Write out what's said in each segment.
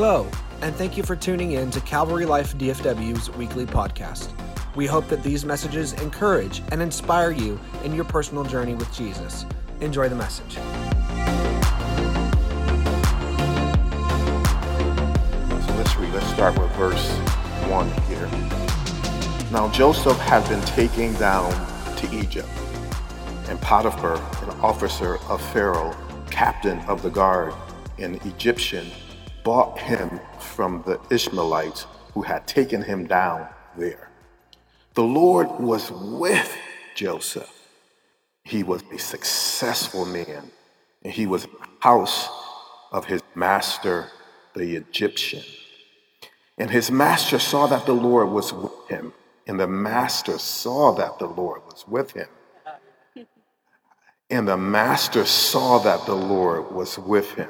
Hello, and thank you for tuning in to Calvary Life DFW's weekly podcast. We hope that these messages encourage and inspire you in your personal journey with Jesus. Enjoy the message. So let's read. Let's start with verse 1 here. Now Joseph had been taken down to Egypt, and Potiphar, an officer of Pharaoh, captain of the guard, an Egyptian, bought him from the Ishmaelites who had taken him down there. The Lord was with Joseph. He was a successful man, and he was the house of his master, the Egyptian. And his master saw that the Lord was with him, and the master saw that the Lord was with him. And the master saw that the Lord was with him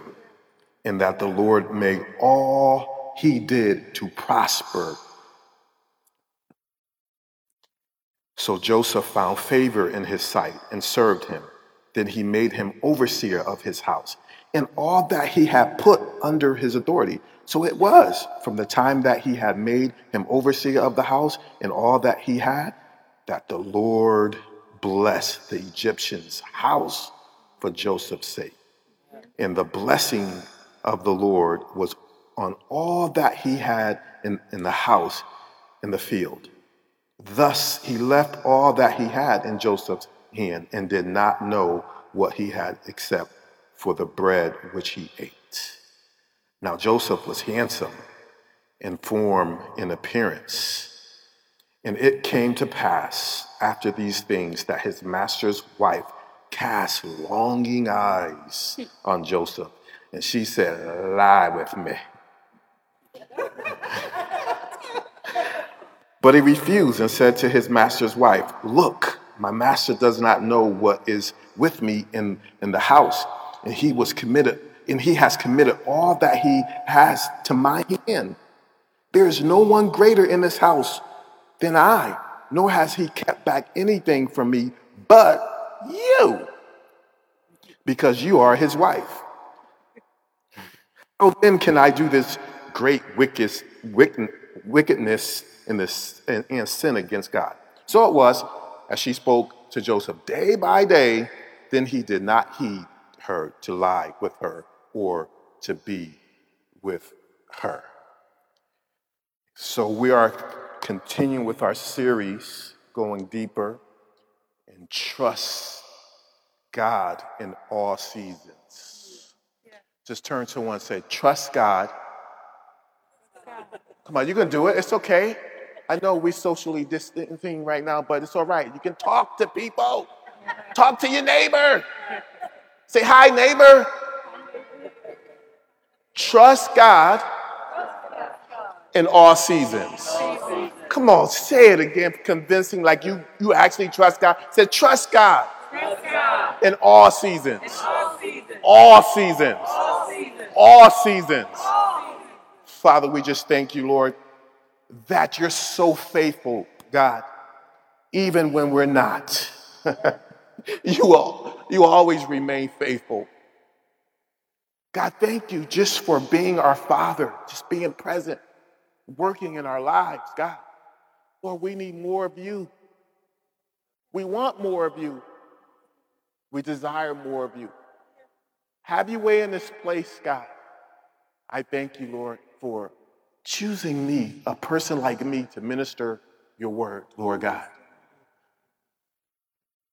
and that the Lord made all he did to prosper. So Joseph found favor in his sight and served him. Then he made him overseer of his house and all that he had put under his authority. So it was from the time that he had made him overseer of the house and all that he had that the Lord blessed the Egyptian's house for Joseph's sake. And the blessing of the Lord was on all that he had in, in the house in the field. Thus he left all that he had in Joseph's hand and did not know what he had except for the bread which he ate. Now Joseph was handsome in form and appearance. And it came to pass after these things that his master's wife cast longing eyes on Joseph and she said, Lie with me. but he refused and said to his master's wife, Look, my master does not know what is with me in, in the house. And he was committed, and he has committed all that he has to my hand. There is no one greater in this house than I, nor has he kept back anything from me but you, because you are his wife. How then can I do this great wickedness in this and, and sin against God? So it was as she spoke to Joseph day by day, then he did not heed her to lie with her or to be with her. So we are continuing with our series, going deeper and trust God in all seasons. Just turn to one and say, Trust God. Come on, you can do it. It's okay. I know we're socially distancing right now, but it's all right. You can talk to people. Talk to your neighbor. Say, Hi, neighbor. Trust God in all seasons. Come on, say it again, convincing like you, you actually trust God. Say, Trust God. In all seasons. All seasons. All seasons. Father, we just thank you, Lord, that you're so faithful, God, even when we're not. you, will, you always remain faithful. God, thank you just for being our Father, just being present, working in our lives, God. Lord, we need more of you. We want more of you. We desire more of you. Have your way in this place, God. I thank you, Lord, for choosing me, a person like me, to minister your word, Lord God.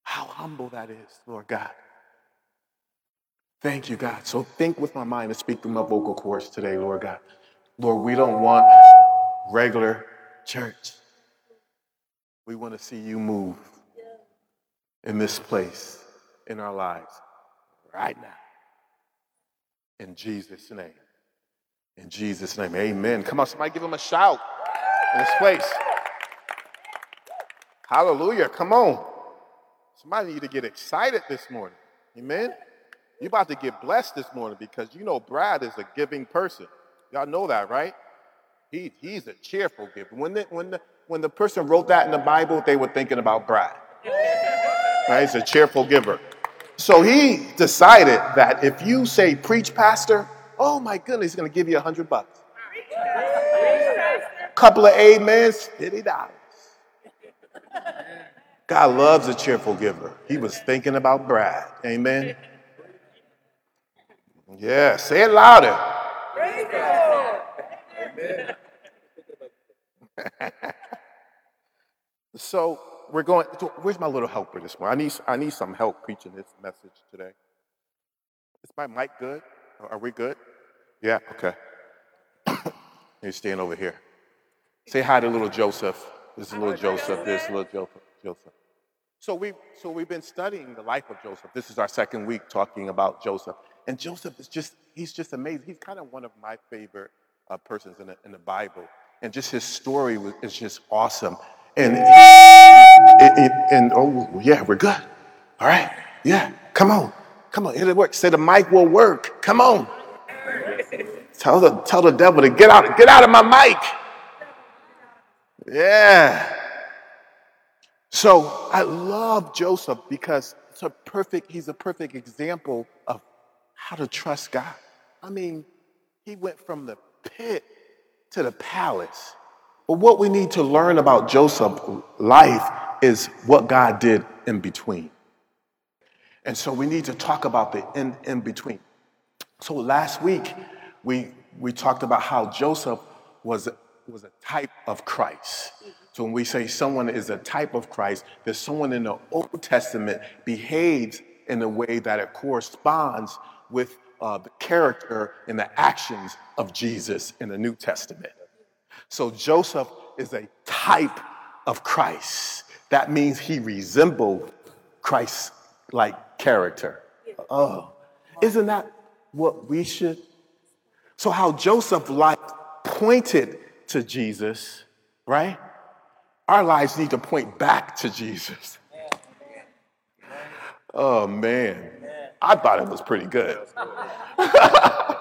How humble that is, Lord God. Thank you, God. So think with my mind and speak through my vocal cords today, Lord God. Lord, we don't want regular church. We want to see you move in this place in our lives right now. In Jesus' name. In Jesus' name. Amen. Come on, somebody give him a shout in this place. Hallelujah. Come on. Somebody need to get excited this morning. Amen. You're about to get blessed this morning because you know Brad is a giving person. Y'all know that, right? He, he's a cheerful giver. When the, when, the, when the person wrote that in the Bible, they were thinking about Brad. Right? He's a cheerful giver. So he decided that if you say, preach, pastor, oh my goodness, he's going to give you a hundred bucks. Couple of amens, fifty dollars. God loves a cheerful giver. He was thinking about Brad. Amen. Yeah, say it louder. so we're going. Where's my little helper this morning? I need I need some help preaching this message today. Is my mic good? Are we good? Yeah. Okay. You're staying over here. Say hi to little Joseph. This is little Joseph. This is little Joseph. Joseph. So we so we've been studying the life of Joseph. This is our second week talking about Joseph, and Joseph is just he's just amazing. He's kind of one of my favorite uh, persons in the, in the Bible, and just his story is just awesome. And and, and oh yeah, we're good. All right, yeah, come on, come on, it'll work. Say the mic will work. Come on. Tell the tell the devil to get out get out of my mic. Yeah. So I love Joseph because it's a perfect, he's a perfect example of how to trust God. I mean, he went from the pit to the palace. But what we need to learn about Joseph's life is what God did in between. And so we need to talk about the in, in between. So last week, we, we talked about how Joseph was, was a type of Christ. So when we say someone is a type of Christ, that someone in the Old Testament behaves in a way that it corresponds with uh, the character and the actions of Jesus in the New Testament. So Joseph is a type of Christ. That means he resembled Christ like character. Oh, isn't that what we should? So, how Joseph life pointed to Jesus, right? Our lives need to point back to Jesus. Oh, man. I thought it was pretty good.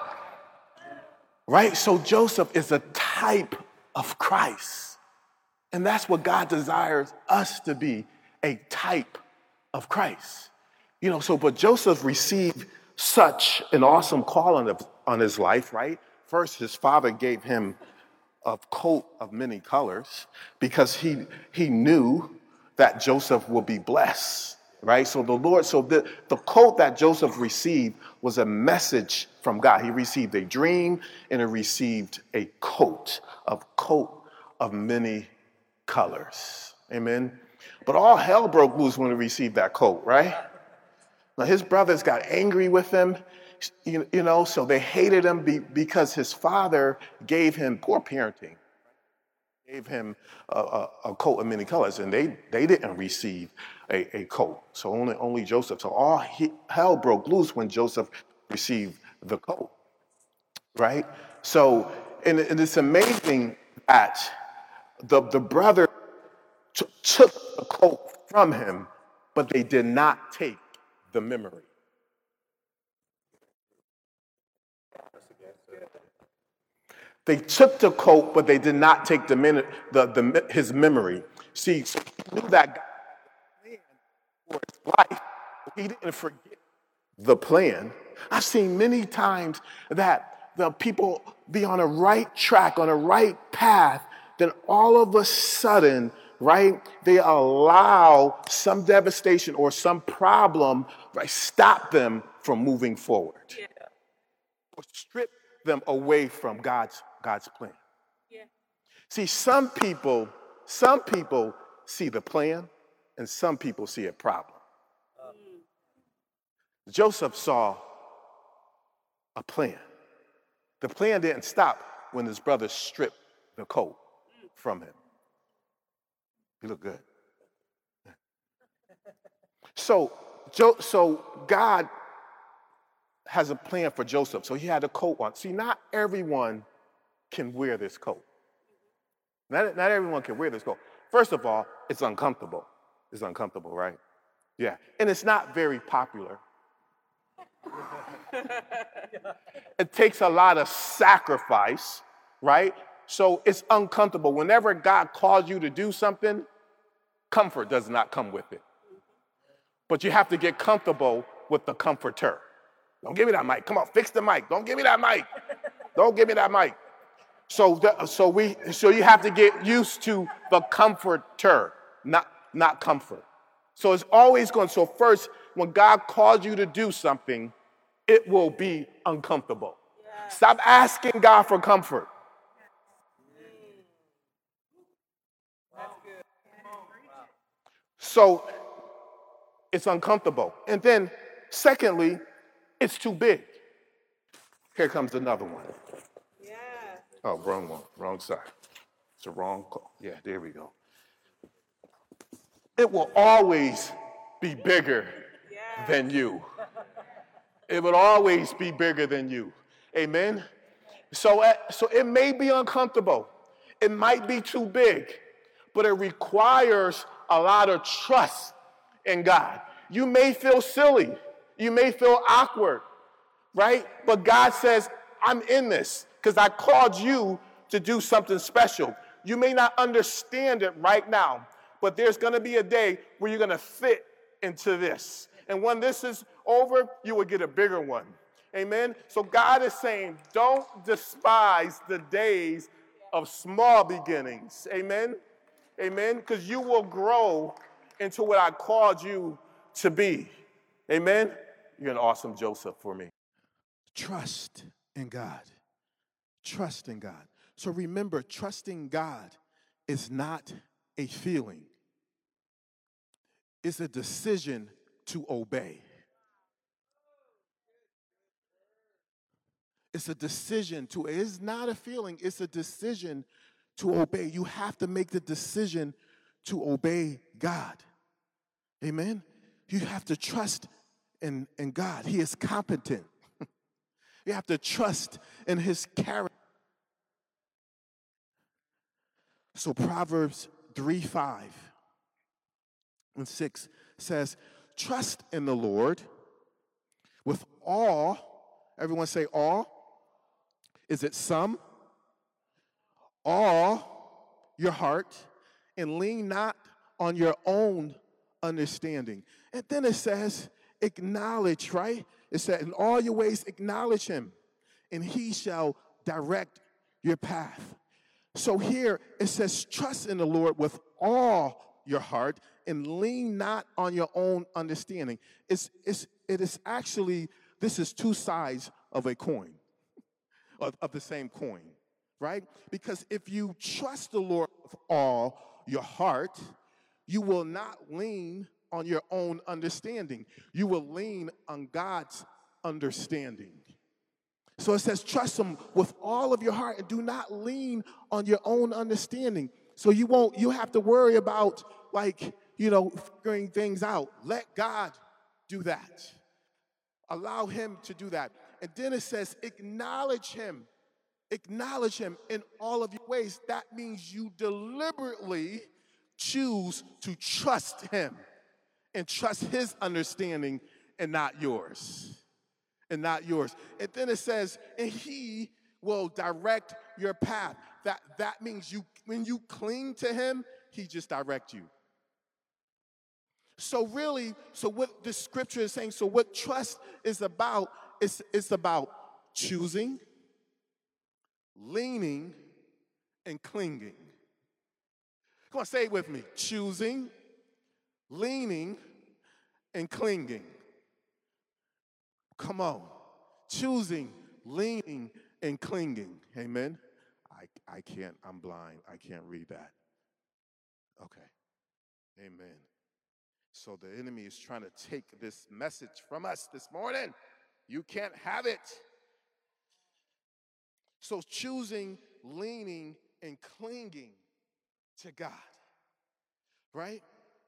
right? So Joseph is a type of Christ. And that's what God desires us to be a type of Christ. You know, so, but Joseph received such an awesome call on, on his life, right? First, his father gave him a coat of many colors because he, he knew that Joseph would be blessed, right? So the Lord, so the, the coat that Joseph received was a message from God. He received a dream and he received a coat, of coat of many colors. Amen. But all hell broke loose when he received that coat, right? Now his brothers got angry with him you, you know, so they hated him be, because his father gave him poor parenting, gave him a, a, a, coat of many colors, and they, they didn't receive a, a coat. So only, only Joseph. So all he, hell broke loose when Joseph received the coat, right? So, and, and it's amazing that the, the brother t- took the coat from him, but they did not take the memory. They took the coat, but they did not take the, minute, the, the his memory. See, so he knew that God for his life. He didn't forget the plan. I've seen many times that the people be on a right track, on a right path, then all of a sudden, right, they allow some devastation or some problem, right, stop them from moving forward. Yeah. Or strip them away from God's God's plan. Yeah. See, some people, some people see the plan, and some people see a problem. Mm. Joseph saw a plan. The plan didn't stop when his brothers stripped the coat. From him. You look good. So, so God has a plan for Joseph. So he had a coat on. See, not everyone can wear this coat. Not, not everyone can wear this coat. First of all, it's uncomfortable. It's uncomfortable, right? Yeah. And it's not very popular. it takes a lot of sacrifice, right? So it's uncomfortable. Whenever God calls you to do something, comfort does not come with it. But you have to get comfortable with the comforter. Don't give me that mic. Come on, fix the mic. Don't give me that mic. Don't give me that mic. So, the, so we, so you have to get used to the comforter, not, not comfort. So it's always going. So first, when God calls you to do something, it will be uncomfortable. Stop asking God for comfort. So it's uncomfortable. And then, secondly, it's too big. Here comes another one. Yeah. Oh, wrong one, wrong side. It's a wrong call. Yeah, there we go. It will always be bigger yeah. than you. It will always be bigger than you. Amen. So, uh, so it may be uncomfortable. It might be too big, but it requires a lot of trust in God. You may feel silly. You may feel awkward, right? But God says, I'm in this because I called you to do something special. You may not understand it right now, but there's going to be a day where you're going to fit into this. And when this is over, you will get a bigger one. Amen. So God is saying, don't despise the days of small beginnings. Amen. Amen. Because you will grow into what I called you to be. Amen. You're an awesome Joseph for me. Trust in God. Trust in God. So remember, trusting God is not a feeling, it's a decision to obey. It's a decision to, it's not a feeling, it's a decision to obey. You have to make the decision to obey God. Amen? You have to trust in, in God. He is competent. you have to trust in His character. So Proverbs 3 5 and 6 says, Trust in the Lord with all, everyone say all, is it some? All your heart and lean not on your own understanding. And then it says, acknowledge, right? It said, in all your ways, acknowledge him, and he shall direct your path. So here it says, trust in the Lord with all your heart and lean not on your own understanding. It's, it's, it is actually, this is two sides of a coin of, of the same coin, right? Because if you trust the Lord with all your heart, you will not lean on your own understanding. You will lean on God's understanding. So it says, trust Him with all of your heart and do not lean on your own understanding. So you won't, you have to worry about, like, you know, figuring things out. Let God do that. Allow Him to do that. And then it says, acknowledge him. Acknowledge him in all of your ways. That means you deliberately choose to trust him and trust his understanding and not yours. And not yours. And then it says, and he will direct your path. That, that means you when you cling to him, he just direct you. So really, so what the scripture is saying, so what trust is about is it's about choosing, leaning, and clinging. Come on, say it with me. Choosing, leaning, and clinging. Come on. Choosing, leaning, and clinging. Amen. I, I can't, I'm blind. I can't read that. Okay. Amen. So the enemy is trying to take this message from us this morning. You can't have it. So choosing, leaning, and clinging to God, right?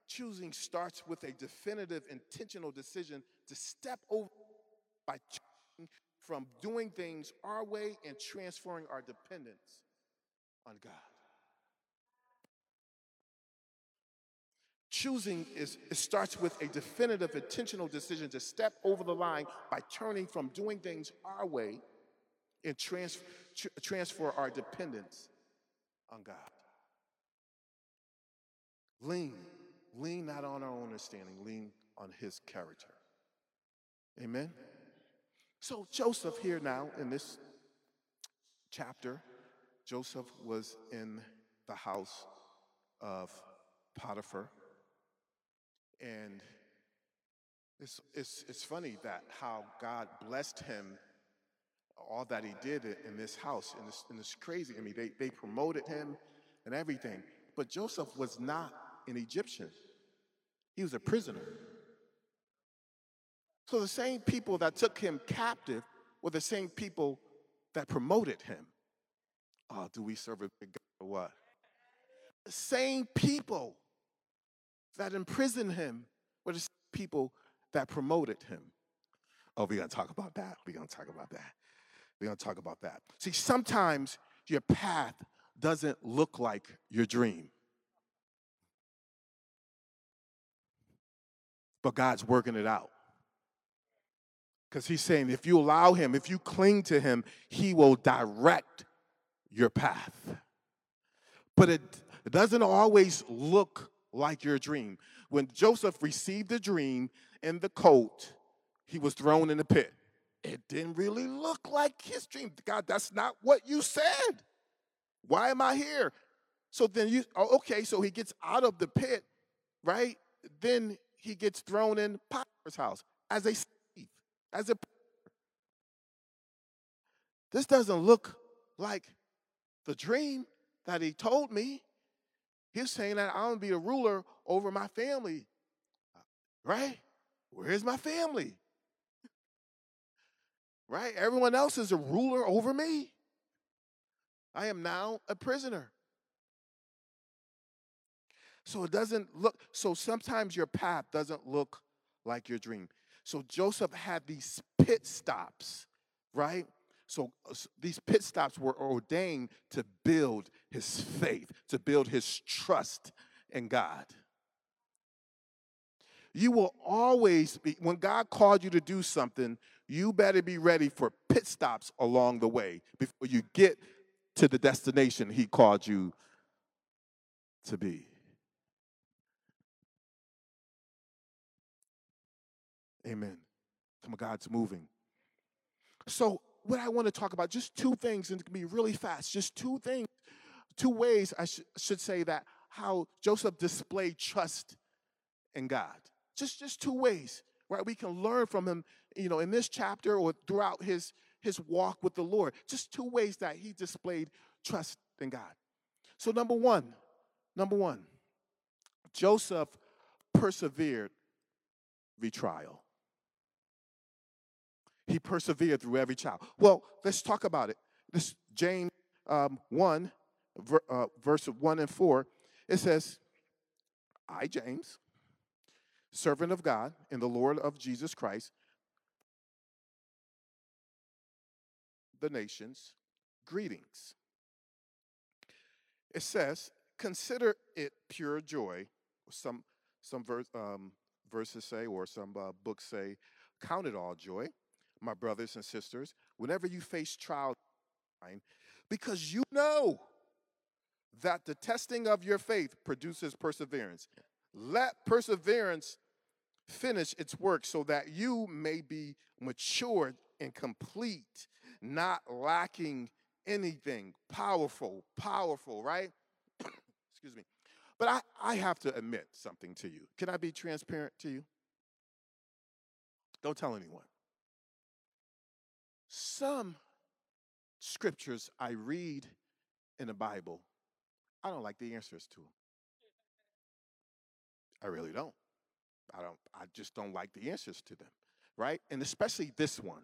Choosing starts with a definitive, intentional decision to step over by from doing things our way and transferring our dependence on God. Choosing is it starts with a definitive, intentional decision to step over the line by turning from doing things our way and trans, tr- transfer our dependence on God. Lean, lean not on our own understanding, lean on His character. Amen. So Joseph here now in this chapter Joseph was in the house of Potiphar. And it's, it's, it's funny that how God blessed him, all that he did in this house, and it's, and it's crazy. I mean, they, they promoted him and everything. But Joseph was not an Egyptian, he was a prisoner. So the same people that took him captive were the same people that promoted him. Oh, do we serve a big God or what? The same people that imprisoned him were the same people that promoted him. Oh, we're gonna talk about that. We're gonna talk about that. We're gonna talk about that. See, sometimes your path doesn't look like your dream. But God's working it out. Because he's saying if you allow him, if you cling to him, he will direct your path. But it, it doesn't always look like your dream. When Joseph received the dream in the coat, he was thrown in the pit. It didn't really look like his dream. God, that's not what you said. Why am I here? So then you, oh, okay, so he gets out of the pit, right? Then he gets thrown in Potiphar's house as a slave, as a. This doesn't look like the dream that he told me. He's saying that I'm gonna be a ruler over my family, right? Where's my family? Right? Everyone else is a ruler over me. I am now a prisoner. So it doesn't look, so sometimes your path doesn't look like your dream. So Joseph had these pit stops, right? So uh, these pit stops were ordained to build his faith, to build his trust in God. You will always be, when God called you to do something, you better be ready for pit stops along the way before you get to the destination he called you to be. Amen. Come on, God's moving. So, what I want to talk about, just two things, and it can be really fast, just two things, two ways I sh- should say that how Joseph displayed trust in God. Just, just two ways, right? We can learn from him, you know, in this chapter or throughout his, his walk with the Lord. Just two ways that he displayed trust in God. So, number one, number one, Joseph persevered the trial. He persevered through every trial. Well, let's talk about it. This James um, 1, ver, uh, verse 1 and 4, it says, I, James, servant of God and the Lord of Jesus Christ, the nations, greetings. It says, consider it pure joy. Some, some verse, um, verses say, or some uh, books say, count it all joy my brothers and sisters, whenever you face trial, because you know that the testing of your faith produces perseverance. Let perseverance finish its work so that you may be mature and complete, not lacking anything. Powerful, powerful, right? Excuse me. But I, I have to admit something to you. Can I be transparent to you? Don't tell anyone. Some scriptures I read in the Bible, I don't like the answers to them. I really don't. I don't I just don't like the answers to them, right? And especially this one.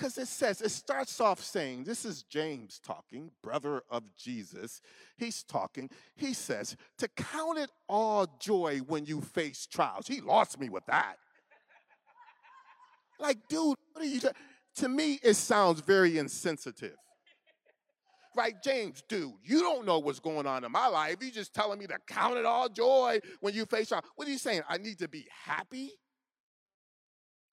Cuz it says it starts off saying this is James talking, brother of Jesus. He's talking. He says to count it all joy when you face trials. He lost me with that. Like, dude, what are you to me, it sounds very insensitive. Right, James, dude, you don't know what's going on in my life. You're just telling me to count it all joy when you face trial. What are you saying? I need to be happy?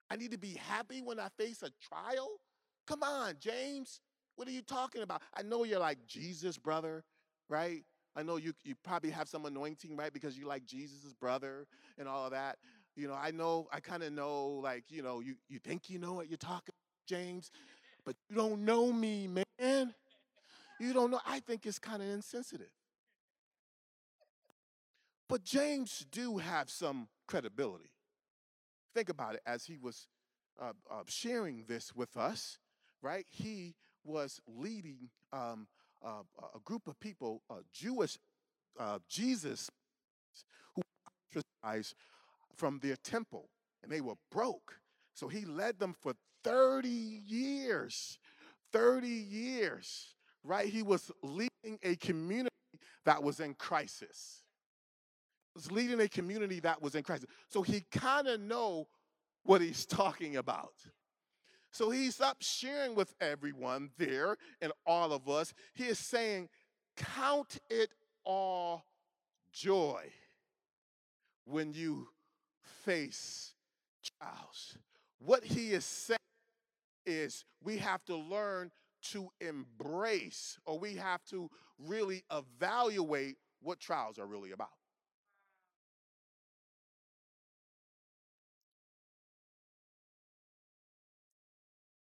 I need to be happy when I face a trial? Come on, James. What are you talking about? I know you're like Jesus, brother, right? I know you, you probably have some anointing, right? Because you like Jesus' brother and all of that. You know, I know, I kind of know, like, you know, you, you think you know what you're talking James, but you don't know me, man. You don't know. I think it's kind of insensitive. But James do have some credibility. Think about it as he was uh, uh, sharing this with us, right? He was leading um, uh, a group of people, Jewish uh, Jesus, who ostracized from their temple, and they were broke. So he led them for 30 years. 30 years, right? He was leading a community that was in crisis. Was leading a community that was in crisis. So he kind of know what he's talking about. So he's up sharing with everyone there and all of us. He is saying, Count it all joy when you face trials. What he is saying is we have to learn to embrace or we have to really evaluate what trials are really about.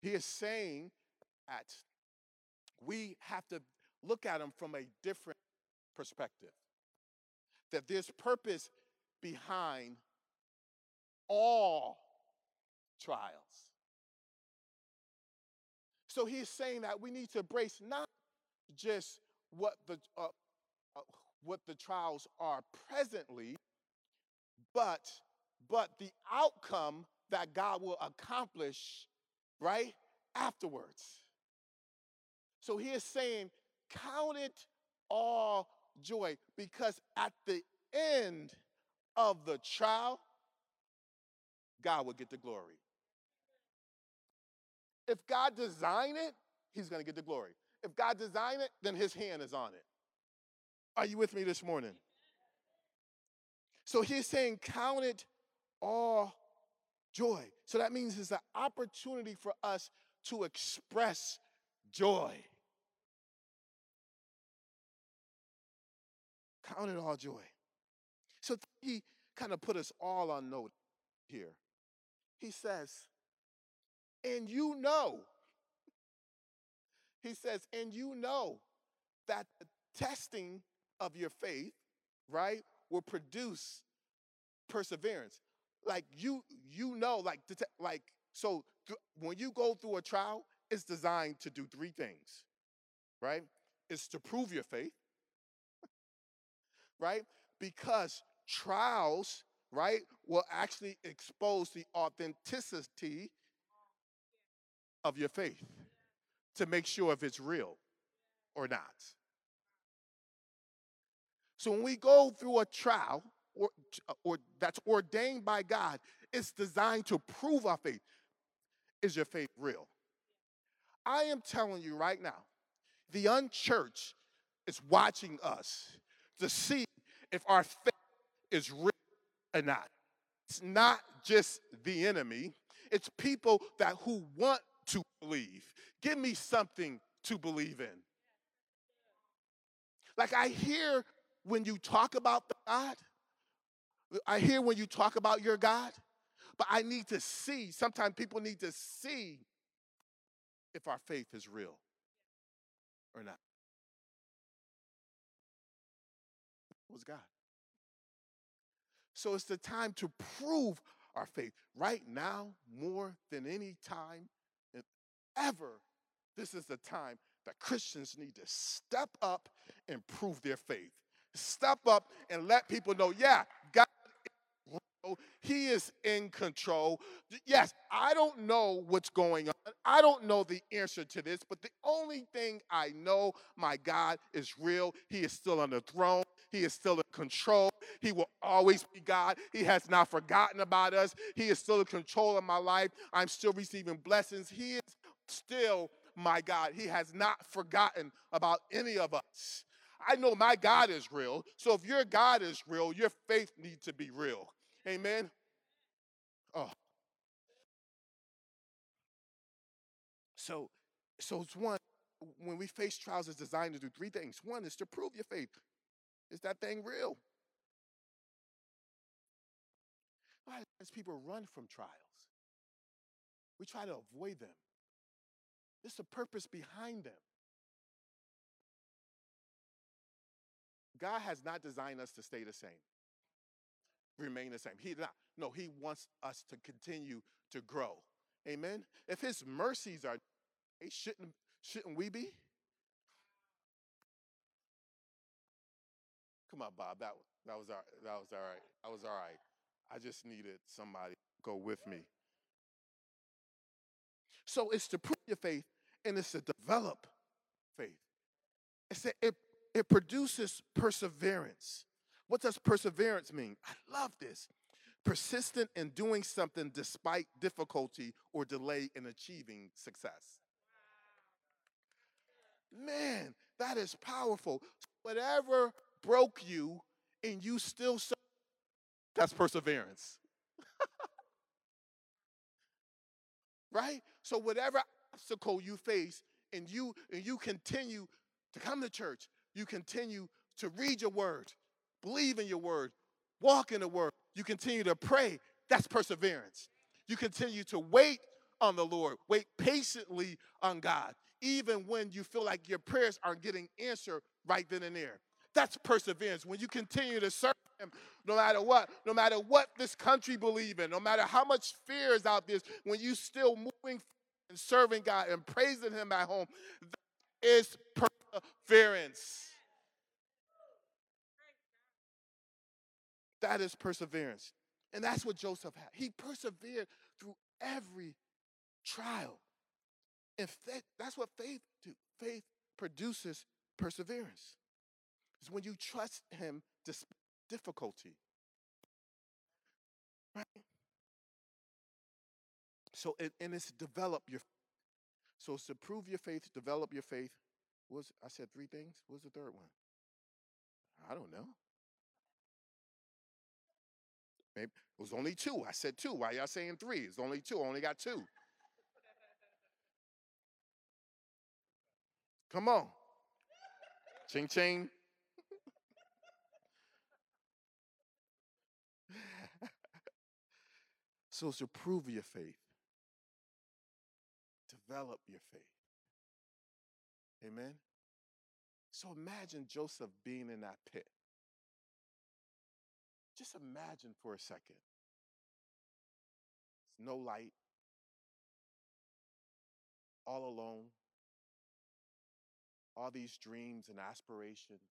He is saying that we have to look at them from a different perspective. That there's purpose behind all trials. So he's saying that we need to embrace not just what the uh, uh, what the trials are presently, but but the outcome that God will accomplish right? Afterwards. So he is saying, Count it all joy because at the end of the trial, God will get the glory. If God designed it, he's going to get the glory. If God designed it, then his hand is on it. Are you with me this morning? So he's saying, Count it all joy. So that means it's an opportunity for us to express joy. Count it all joy. So he kind of put us all on note here. He says, and you know, he says, and you know that the testing of your faith, right, will produce perseverance like you you know like like so th- when you go through a trial it's designed to do three things right? It's to prove your faith right? Because trials right will actually expose the authenticity of your faith to make sure if it's real or not. So when we go through a trial or, or that's ordained by God. It's designed to prove our faith. Is your faith real? I am telling you right now, the unchurched is watching us to see if our faith is real or not. It's not just the enemy, it's people that who want to believe. Give me something to believe in. Like I hear when you talk about God, I hear when you talk about your God, but I need to see. Sometimes people need to see if our faith is real or not. Was God. So it's the time to prove our faith. Right now, more than any time ever, this is the time that Christians need to step up and prove their faith. Step up and let people know, yeah, he is in control. Yes, I don't know what's going on. I don't know the answer to this, but the only thing I know, my God is real. He is still on the throne. He is still in control. He will always be God. He has not forgotten about us. He is still in control of my life. I'm still receiving blessings. He is still my God. He has not forgotten about any of us. I know my God is real. So if your God is real, your faith needs to be real. Amen. Oh. So, so it's one, when we face trials, it's designed to do three things. One is to prove your faith. Is that thing real? Why does people run from trials? We try to avoid them. There's a purpose behind them. God has not designed us to stay the same, remain the same. He not. No, He wants us to continue to grow. Amen. If His mercies are, shouldn't shouldn't we be? Come on, Bob. That that was all, that was all right. That was all right. I just needed somebody to go with me. So it's to prove your faith and it's to develop faith. It's that it, it produces perseverance. What does perseverance mean? I love this. Persistent in doing something despite difficulty or delay in achieving success. Man, that is powerful. Whatever broke you and you still serve, that's perseverance. right? So whatever obstacle you face and you and you continue to come to church, you continue to read your word, believe in your word, walk in the word, you continue to pray, that's perseverance. You continue to wait on the Lord, wait patiently on God, even when you feel like your prayers aren't getting answered right then and there. That's perseverance. When you continue to serve Him, no matter what, no matter what this country believe in, no matter how much fear is out there, when you still moving and serving God and praising Him at home, that is perseverance. That is perseverance. And that's what Joseph had. He persevered through every trial. And faith, that's what faith do. Faith produces perseverance. It's when you trust him despite difficulty. Right? So, and, and it's develop your so it's to prove your faith, develop your faith. Was I said three things? What was the third one? I don't know. Maybe it was only two. I said two. Why y'all saying three? It's only two. I only got two. Come on. Ching ching. so it's to prove your faith. Develop your faith. Amen. So imagine Joseph being in that pit. Just imagine for a second. It's no light, all alone, all these dreams and aspirations,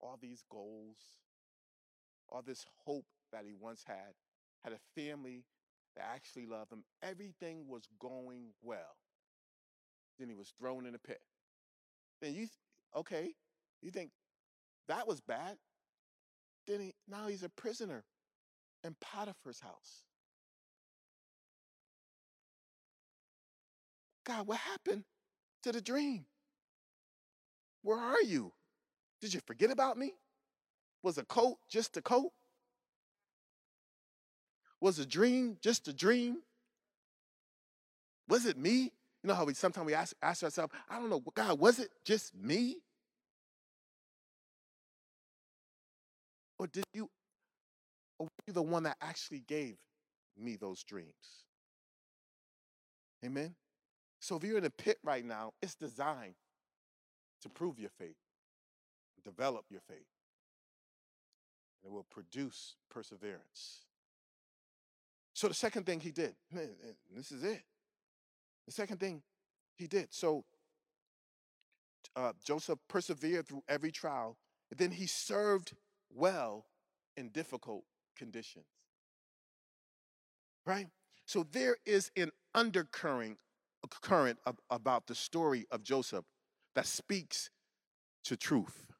all these goals, all this hope that he once had, had a family that actually loved him. Everything was going well. Then he was thrown in a pit. Then you, okay, you think that was bad? Then he, now he's a prisoner in Potiphar's house. God, what happened to the dream? Where are you? Did you forget about me? Was a coat just a coat? Was a dream just a dream? Was it me? You know how we sometimes we ask, ask ourselves, I don't know, God, was it just me? Or did you, or were you the one that actually gave me those dreams? Amen? So if you're in a pit right now, it's designed to prove your faith, develop your faith. And it will produce perseverance. So the second thing he did, this is it. The second thing he did. So uh, Joseph persevered through every trial, and then he served well in difficult conditions. Right? So there is an undercurrent current about the story of Joseph that speaks to truth,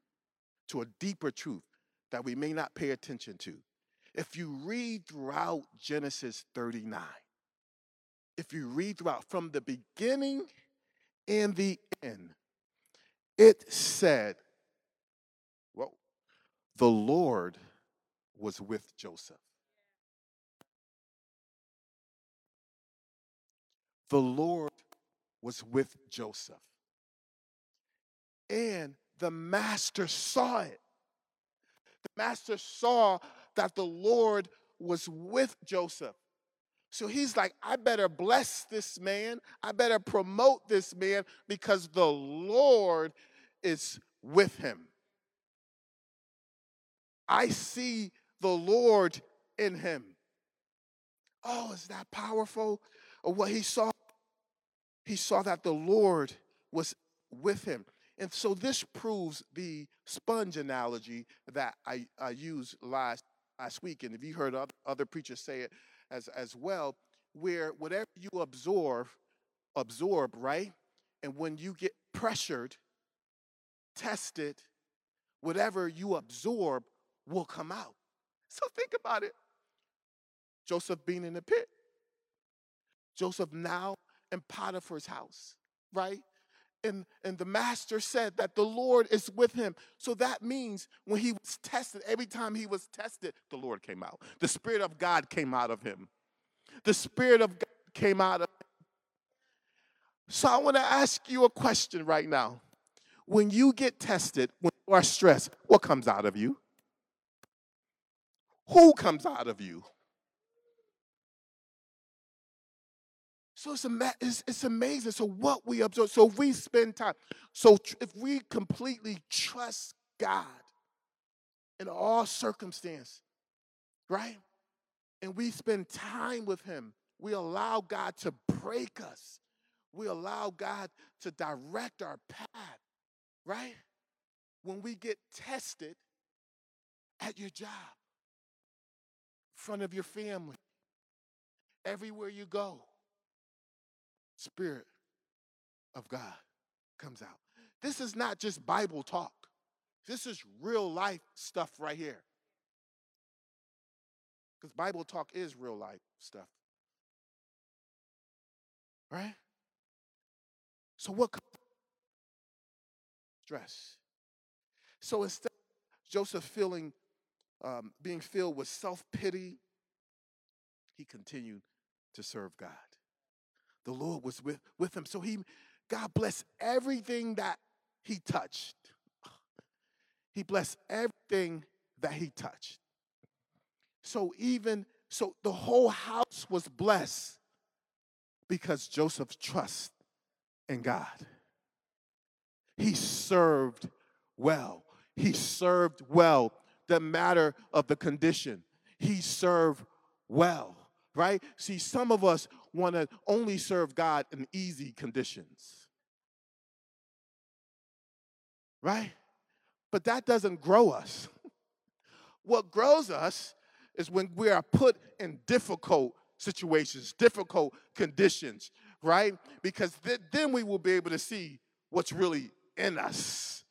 to a deeper truth that we may not pay attention to. If you read throughout Genesis 39, if you read throughout from the beginning and the end, it said, the Lord was with Joseph. The Lord was with Joseph. And the master saw it. The master saw that the Lord was with Joseph. So he's like, I better bless this man. I better promote this man because the Lord is with him. I see the Lord in him. Oh, is that powerful? Or what he saw? He saw that the Lord was with him. And so this proves the sponge analogy that I, I used last, last week. And if you heard other, other preachers say it as, as well, where whatever you absorb, absorb, right? And when you get pressured, tested, whatever you absorb will come out. So think about it. Joseph being in the pit. Joseph now in Potiphar's house, right? And, and the master said that the Lord is with him. So that means when he was tested, every time he was tested, the Lord came out. The Spirit of God came out of him. The Spirit of God came out of him. So I want to ask you a question right now. When you get tested, when you are stressed, what comes out of you? Who comes out of you? So it's, ama- it's, it's amazing. So what we observe, so if we spend time, so tr- if we completely trust God in all circumstance, right? And we spend time with Him, we allow God to break us. We allow God to direct our path, right? When we get tested at your job, front of your family, everywhere you go, Spirit of God comes out. This is not just Bible talk. This is real life stuff right here. Because Bible talk is real life stuff. Right? So what stress? So instead Joseph feeling um, being filled with self-pity, he continued to serve God the Lord was with, with him. So he, God blessed everything that he touched. He blessed everything that he touched. So even, so the whole house was blessed because Joseph trust in God. He served well. He served well. The matter of the condition. He served well right? See, some of us want to only serve God in easy conditions, right? But that doesn't grow us. what grows us is when we are put in difficult situations, difficult conditions, right? Because th- then we will be able to see what's really in us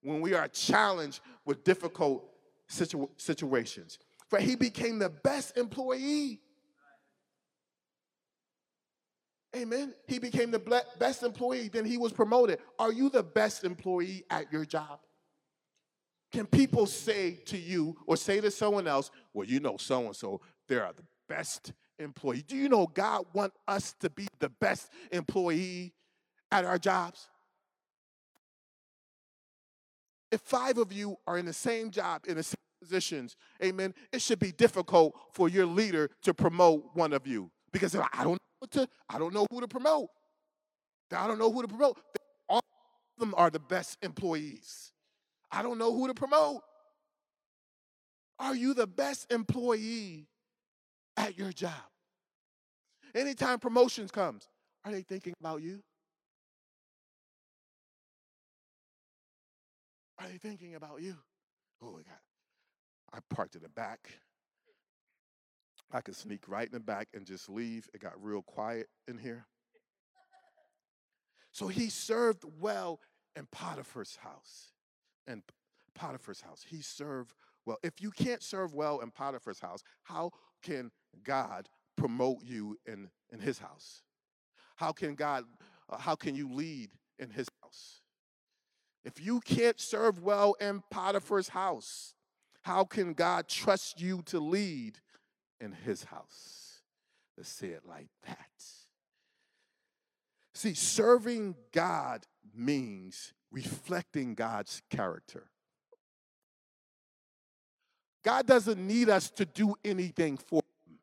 when we are challenged with difficult situ- situations. For He became the best employee Amen. He became the best employee, then he was promoted. Are you the best employee at your job? Can people say to you or say to someone else, well, you know, so and so, they are the best employee? Do you know God want us to be the best employee at our jobs? If five of you are in the same job, in the same positions, amen, it should be difficult for your leader to promote one of you because I don't know to, I don't know who to promote. I don't know who to promote. All of them are the best employees. I don't know who to promote. Are you the best employee at your job? Anytime promotions comes, are they thinking about you? Are they thinking about you? Oh, my God. I parked in the back. I could sneak right in the back and just leave. It got real quiet in here. So he served well in Potiphar's house. And Potiphar's house. He served well. If you can't serve well in Potiphar's house, how can God promote you in, in his house? How can God, uh, how can you lead in his house? If you can't serve well in Potiphar's house, how can God trust you to lead in his house. Let's say it like that. See, serving God means reflecting God's character. God doesn't need us to do anything for him.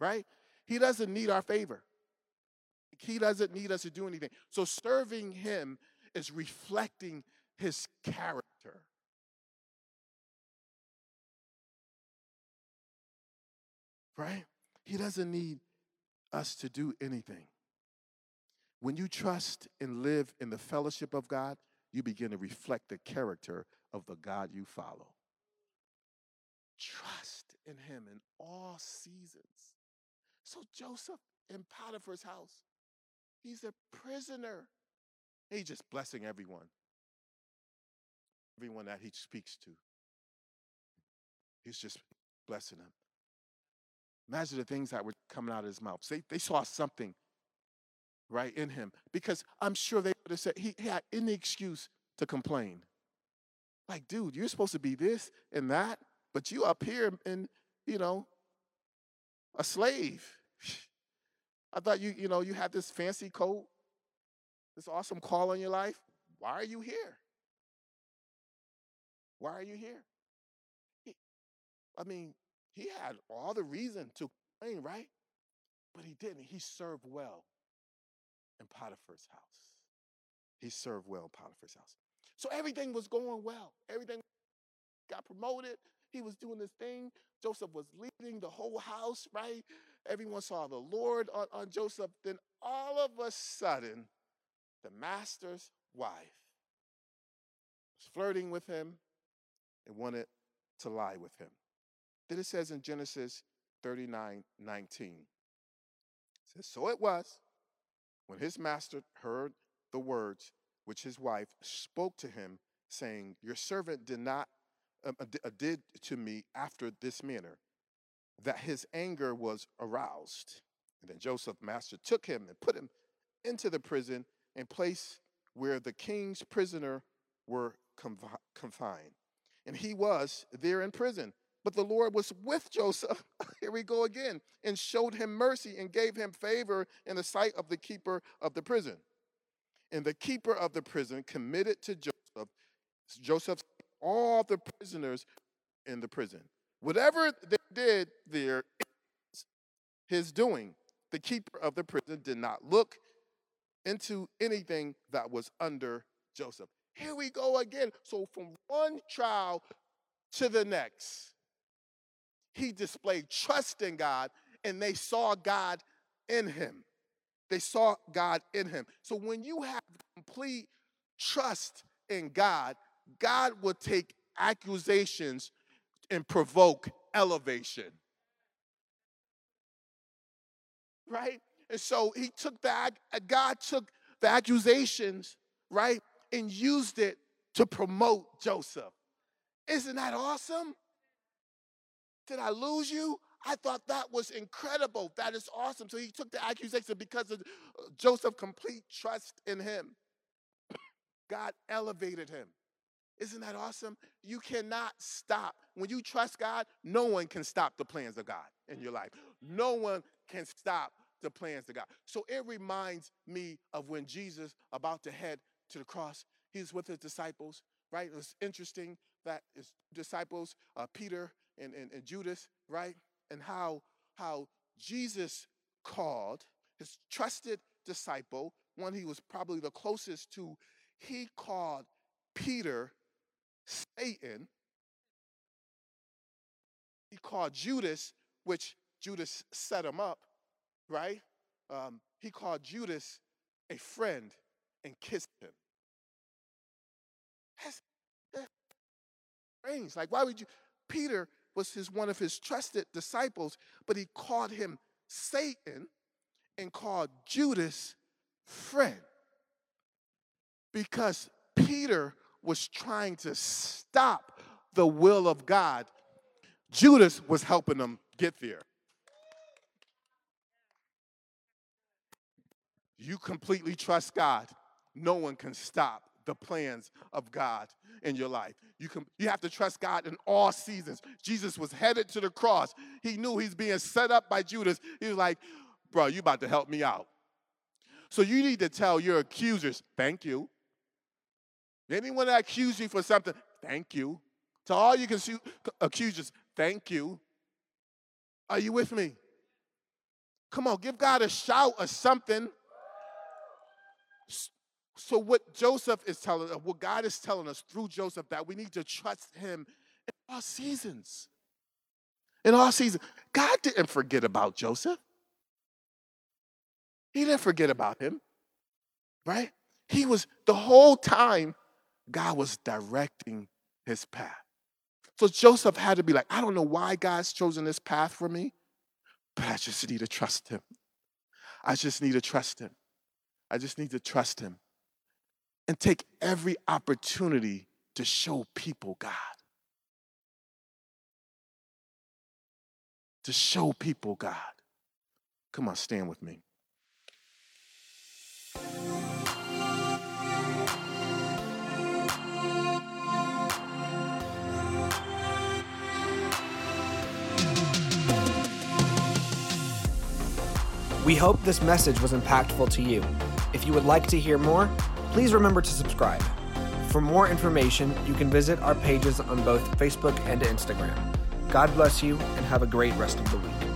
Right? He doesn't need our favor. He doesn't need us to do anything. So serving him is reflecting his character. Right? He doesn't need us to do anything. When you trust and live in the fellowship of God, you begin to reflect the character of the God you follow. Trust in Him in all seasons. So, Joseph in Potiphar's house, he's a prisoner. He's just blessing everyone, everyone that he speaks to. He's just blessing them. Imagine the things that were coming out of his mouth. They, they saw something right in him because I'm sure they would have said he, he had any excuse to complain. Like, dude, you're supposed to be this and that, but you up here and you know a slave. I thought you you know you had this fancy coat, this awesome call on your life. Why are you here? Why are you here? I mean, he had all the reason to complain, right? But he didn't. He served well in Potiphar's house. He served well in Potiphar's house. So everything was going well. Everything got promoted. He was doing this thing. Joseph was leading the whole house, right? Everyone saw the Lord on, on Joseph. Then all of a sudden, the master's wife was flirting with him and wanted to lie with him. Then it says in Genesis 39 19, it says, So it was when his master heard the words which his wife spoke to him, saying, Your servant did not um, uh, uh, did to me after this manner, that his anger was aroused. And then Joseph, master, took him and put him into the prison and place where the king's prisoner were confined. And he was there in prison. But the Lord was with Joseph. Here we go again, and showed him mercy and gave him favor in the sight of the keeper of the prison. And the keeper of the prison committed to Joseph, Joseph, all the prisoners in the prison. Whatever they did there, his doing. The keeper of the prison did not look into anything that was under Joseph. Here we go again. So from one trial to the next, he displayed trust in God and they saw God in him. They saw God in him. So when you have complete trust in God, God will take accusations and provoke elevation. Right? And so he took that, uh, God took the accusations, right, and used it to promote Joseph. Isn't that awesome? Did I lose you? I thought that was incredible. That is awesome. So he took the accusation because of uh, Joseph's complete trust in him. God elevated him. Isn't that awesome? You cannot stop. When you trust God, no one can stop the plans of God in your life. No one can stop the plans of God. So it reminds me of when Jesus about to head to the cross, he's with his disciples, right? It's interesting that his disciples, uh, Peter and, and, and Judas, right? And how, how Jesus called his trusted disciple, one he was probably the closest to, he called Peter Satan. He called Judas, which Judas set him up, right? Um, he called Judas a friend and kissed him. That's, that's strange. Like, why would you? Peter was his one of his trusted disciples, but he called him Satan and called Judas friend. Because Peter was trying to stop the will of God, Judas was helping them get there. You completely trust God, no one can stop the plans of God in your life. You can you have to trust God in all seasons. Jesus was headed to the cross. He knew he's being set up by Judas. He was like, "Bro, you about to help me out." So you need to tell your accusers, "Thank you." Anyone that accuse you for something, thank you. To all you can accusers, thank you. Are you with me? Come on, give God a shout or something. So, what Joseph is telling, uh, what God is telling us through Joseph, that we need to trust Him in all seasons. in all seasons. God didn't forget about Joseph. He didn't forget about him, right? He was the whole time, God was directing his path. So Joseph had to be like, I don't know why God's chosen this path for me, but I just need to trust him. I just need to trust him. I just need to trust him and take every opportunity to show people God. To show people God. Come on, stand with me. We hope this message was impactful to you. If you would like to hear more, please remember to subscribe. For more information, you can visit our pages on both Facebook and Instagram. God bless you and have a great rest of the week.